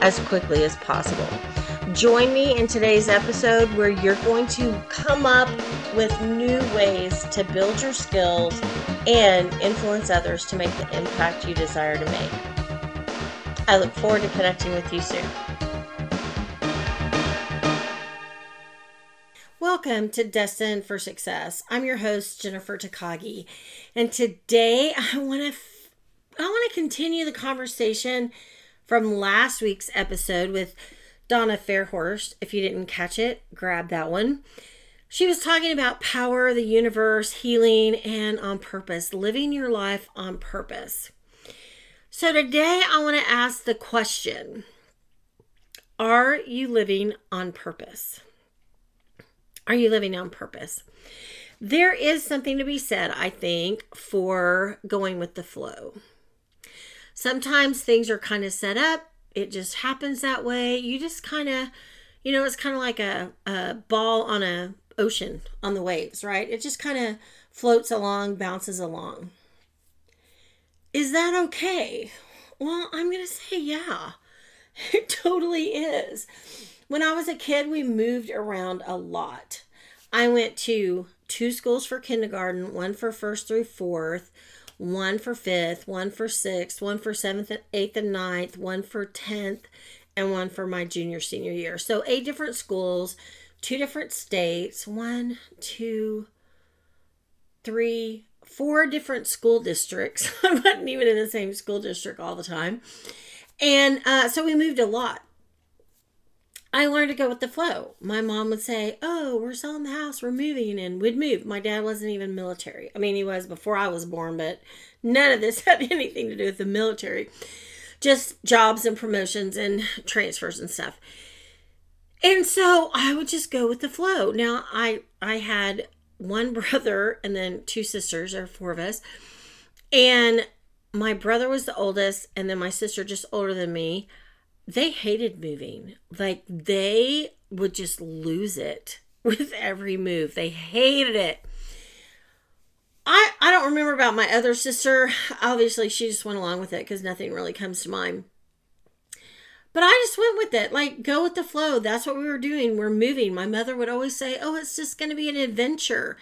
as quickly as possible. Join me in today's episode where you're going to come up with new ways to build your skills and influence others to make the impact you desire to make. I look forward to connecting with you soon. Welcome to Destined for Success. I'm your host Jennifer Takagi, and today I want to I want to continue the conversation from last week's episode with Donna Fairhorst. If you didn't catch it, grab that one. She was talking about power, the universe, healing, and on purpose, living your life on purpose. So today I want to ask the question Are you living on purpose? Are you living on purpose? There is something to be said, I think, for going with the flow. Sometimes things are kind of set up, it just happens that way. You just kind of, you know, it's kind of like a, a ball on a ocean on the waves, right? It just kind of floats along, bounces along. Is that okay? Well, I'm going to say yeah. It totally is. When I was a kid, we moved around a lot. I went to two schools for kindergarten, one for first through fourth, one for fifth, one for sixth, one for seventh, eighth, and ninth, one for tenth, and one for my junior senior year. So eight different schools, two different states, one, two, three, four different school districts. I wasn't even in the same school district all the time. And uh, so we moved a lot. I learned to go with the flow. My mom would say, Oh, we're selling the house, we're moving, and we'd move. My dad wasn't even military. I mean, he was before I was born, but none of this had anything to do with the military. Just jobs and promotions and transfers and stuff. And so I would just go with the flow. Now I I had one brother and then two sisters, or four of us. And my brother was the oldest, and then my sister just older than me they hated moving. Like they would just lose it with every move. They hated it. I I don't remember about my other sister. Obviously, she just went along with it because nothing really comes to mind. But I just went with it. Like, go with the flow. That's what we were doing. We're moving. My mother would always say, Oh, it's just going to be an adventure.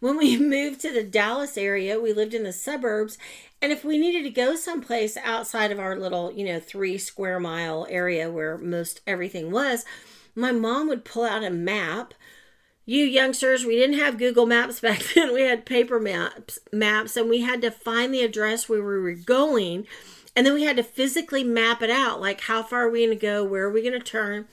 When we moved to the Dallas area, we lived in the suburbs, and if we needed to go someplace outside of our little, you know, three square mile area where most everything was, my mom would pull out a map. You youngsters, we didn't have Google Maps back then. We had paper maps, maps, and we had to find the address where we were going, and then we had to physically map it out. Like, how far are we going to go? Where are we going to turn?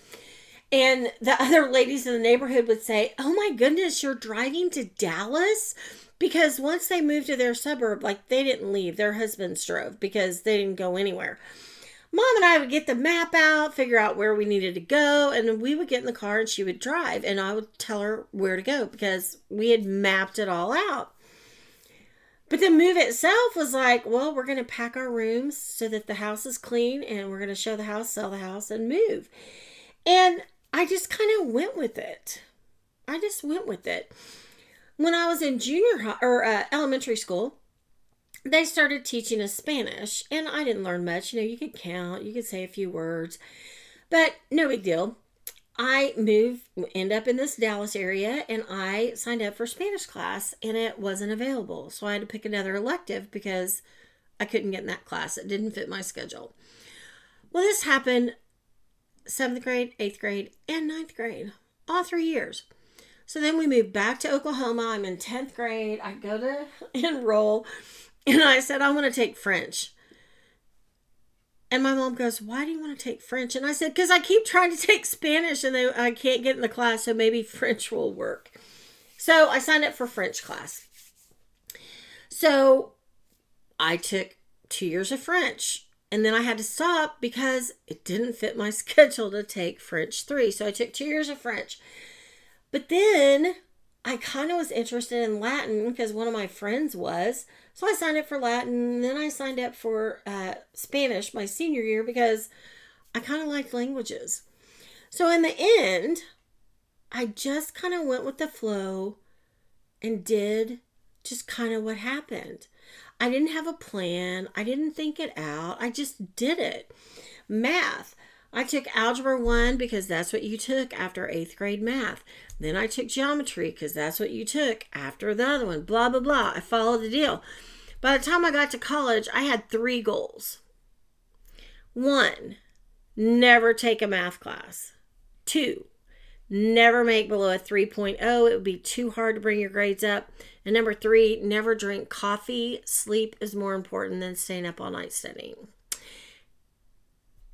And the other ladies in the neighborhood would say, "Oh my goodness, you're driving to Dallas." because once they moved to their suburb, like they didn't leave, their husbands drove because they didn't go anywhere. Mom and I would get the map out, figure out where we needed to go, and we would get in the car and she would drive, and I would tell her where to go because we had mapped it all out. But the move itself was like, well, we're going to pack our rooms so that the house is clean and we're going to show the house, sell the house, and move. And I just kind of went with it. I just went with it when I was in junior high or uh, elementary school, they started teaching us Spanish, and I didn't learn much. You know, you could count, you could say a few words, but no big deal. I moved, end up in this Dallas area, and I signed up for Spanish class, and it wasn't available. So I had to pick another elective because I couldn't get in that class. It didn't fit my schedule. Well, this happened seventh grade, eighth grade, and ninth grade, all three years. So then we moved back to Oklahoma. I'm in 10th grade. I go to enroll and I said, I want to take French. And my mom goes, Why do you want to take French? And I said, Because I keep trying to take Spanish and they, I can't get in the class, so maybe French will work. So I signed up for French class. So I took two years of French. And then I had to stop because it didn't fit my schedule to take French 3. So I took 2 years of French. But then I kind of was interested in Latin because one of my friends was. So I signed up for Latin. Then I signed up for uh, Spanish my senior year because I kind of liked languages. So in the end, I just kind of went with the flow and did just kind of what happened. I didn't have a plan. I didn't think it out. I just did it. Math. I took Algebra 1 because that's what you took after eighth grade math. Then I took Geometry because that's what you took after the other one. Blah, blah, blah. I followed the deal. By the time I got to college, I had three goals. One, never take a math class. Two, never make below a 3.0. It would be too hard to bring your grades up. And number three, never drink coffee. Sleep is more important than staying up all night studying.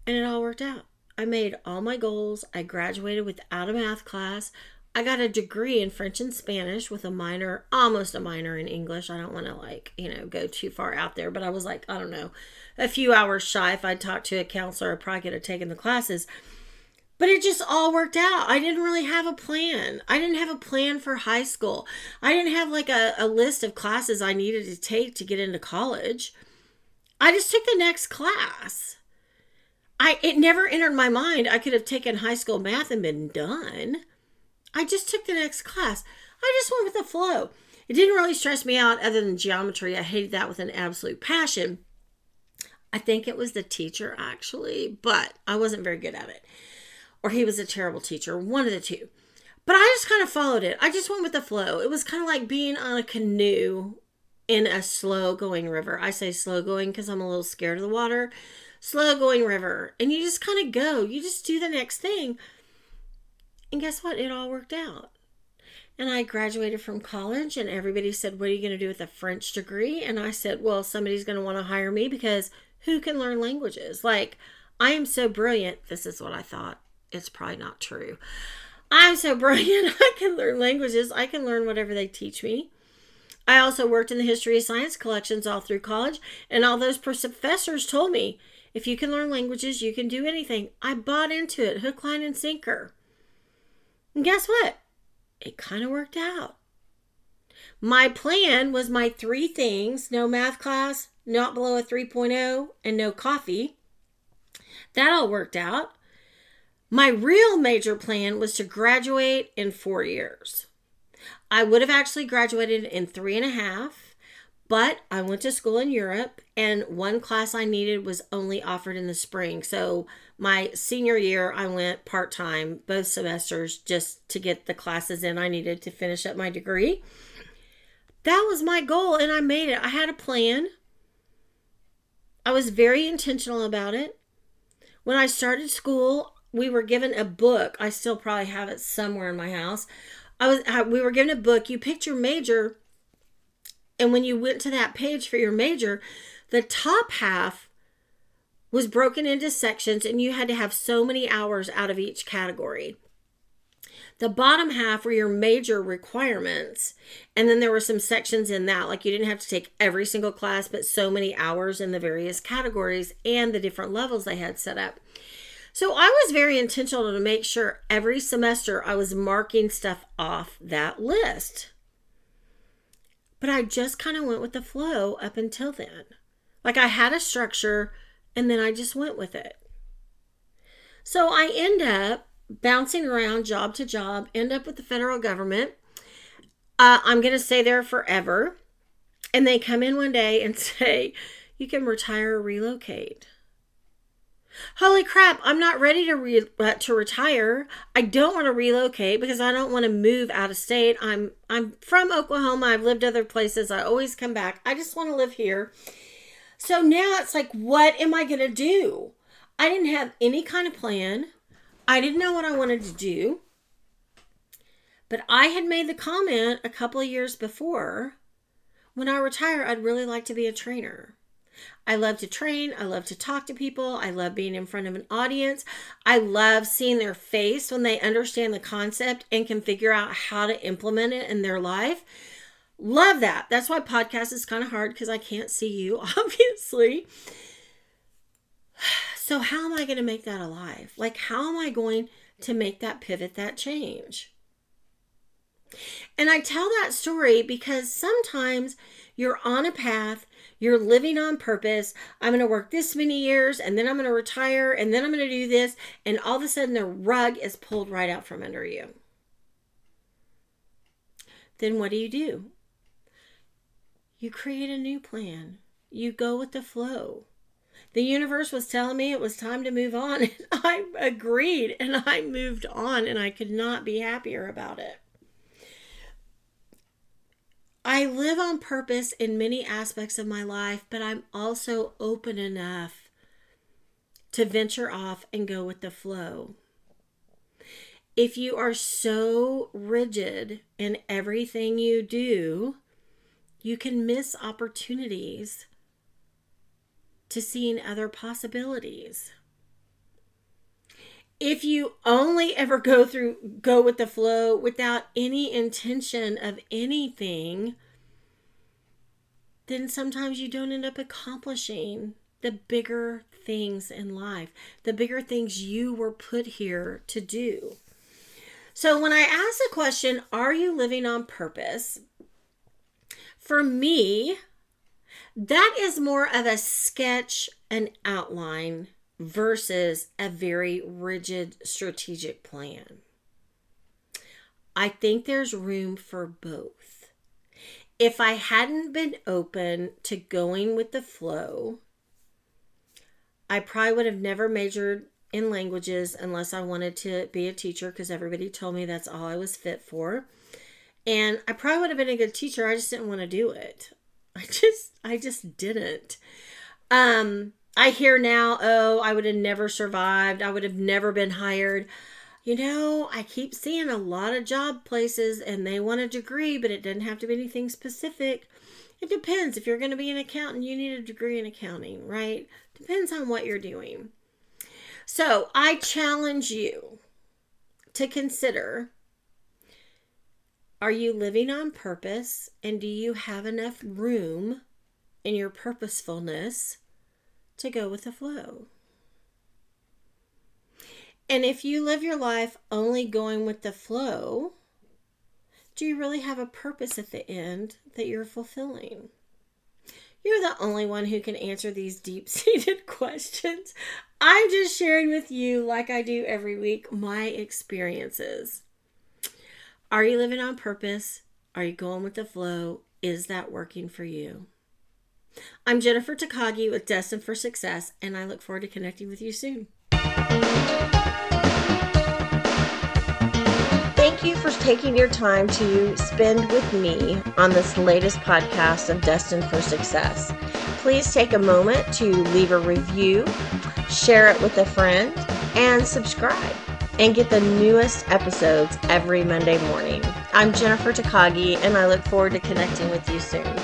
And it all worked out. I made all my goals. I graduated without a math class. I got a degree in French and Spanish with a minor, almost a minor in English. I don't want to like, you know, go too far out there, but I was like, I don't know, a few hours shy. If I'd talked to a counselor, I probably could have taken the classes. But it just all worked out. I didn't really have a plan. I didn't have a plan for high school. I didn't have like a, a list of classes I needed to take to get into college. I just took the next class. I it never entered my mind I could have taken high school math and been done. I just took the next class. I just went with the flow. It didn't really stress me out other than geometry. I hated that with an absolute passion. I think it was the teacher actually, but I wasn't very good at it or he was a terrible teacher, one of the two. But I just kind of followed it. I just went with the flow. It was kind of like being on a canoe in a slow going river. I say slow going because I'm a little scared of the water. Slow going river. And you just kind of go. You just do the next thing. And guess what? It all worked out. And I graduated from college, and everybody said, What are you going to do with a French degree? And I said, Well, somebody's going to want to hire me because who can learn languages? Like, I am so brilliant. This is what I thought it's probably not true. I'm so brilliant. I can learn languages. I can learn whatever they teach me. I also worked in the history of science collections all through college, and all those professors told me if you can learn languages, you can do anything. I bought into it, hook, line, and sinker. And guess what? It kind of worked out. My plan was my three things no math class, not below a 3.0, and no coffee. That all worked out. My real major plan was to graduate in four years. I would have actually graduated in three and a half, but I went to school in Europe and one class I needed was only offered in the spring. So my senior year, I went part time both semesters just to get the classes in I needed to finish up my degree. That was my goal and I made it. I had a plan. I was very intentional about it. When I started school, we were given a book. I still probably have it somewhere in my house. I was I, we were given a book. You picked your major, and when you went to that page for your major, the top half was broken into sections, and you had to have so many hours out of each category. The bottom half were your major requirements, and then there were some sections in that, like you didn't have to take every single class, but so many hours in the various categories and the different levels they had set up. So I was very intentional to make sure every semester I was marking stuff off that list. But I just kind of went with the flow up until then. Like I had a structure and then I just went with it. So I end up bouncing around job to job, end up with the federal government. Uh, I'm going to stay there forever. And they come in one day and say, you can retire or relocate. Holy crap, I'm not ready to re- uh, to retire. I don't want to relocate because I don't want to move out of state. I'm I'm from Oklahoma. I've lived other places. I always come back. I just want to live here. So now it's like what am I going to do? I didn't have any kind of plan. I didn't know what I wanted to do. But I had made the comment a couple of years before when I retire, I'd really like to be a trainer. I love to train. I love to talk to people. I love being in front of an audience. I love seeing their face when they understand the concept and can figure out how to implement it in their life. Love that. That's why podcast is kind of hard because I can't see you, obviously. So, how am I going to make that alive? Like, how am I going to make that pivot, that change? And I tell that story because sometimes you're on a path, you're living on purpose. I'm going to work this many years and then I'm going to retire and then I'm going to do this. And all of a sudden, the rug is pulled right out from under you. Then what do you do? You create a new plan, you go with the flow. The universe was telling me it was time to move on, and I agreed and I moved on, and I could not be happier about it. I live on purpose in many aspects of my life, but I'm also open enough to venture off and go with the flow. If you are so rigid in everything you do, you can miss opportunities to seeing other possibilities if you only ever go through go with the flow without any intention of anything then sometimes you don't end up accomplishing the bigger things in life the bigger things you were put here to do. So when i ask the question are you living on purpose? for me that is more of a sketch an outline versus a very rigid strategic plan. I think there's room for both. If I hadn't been open to going with the flow, I probably would have never majored in languages unless I wanted to be a teacher because everybody told me that's all I was fit for. And I probably would have been a good teacher. I just didn't want to do it. I just I just didn't. Um I hear now, oh, I would have never survived. I would have never been hired. You know, I keep seeing a lot of job places and they want a degree, but it doesn't have to be anything specific. It depends. If you're going to be an accountant, you need a degree in accounting, right? Depends on what you're doing. So I challenge you to consider are you living on purpose and do you have enough room in your purposefulness to go with the flow. And if you live your life only going with the flow, do you really have a purpose at the end that you're fulfilling? You're the only one who can answer these deep seated questions. I'm just sharing with you, like I do every week, my experiences. Are you living on purpose? Are you going with the flow? Is that working for you? I'm Jennifer Takagi with Destined for Success, and I look forward to connecting with you soon. Thank you for taking your time to spend with me on this latest podcast of Destined for Success. Please take a moment to leave a review, share it with a friend, and subscribe and get the newest episodes every Monday morning. I'm Jennifer Takagi, and I look forward to connecting with you soon.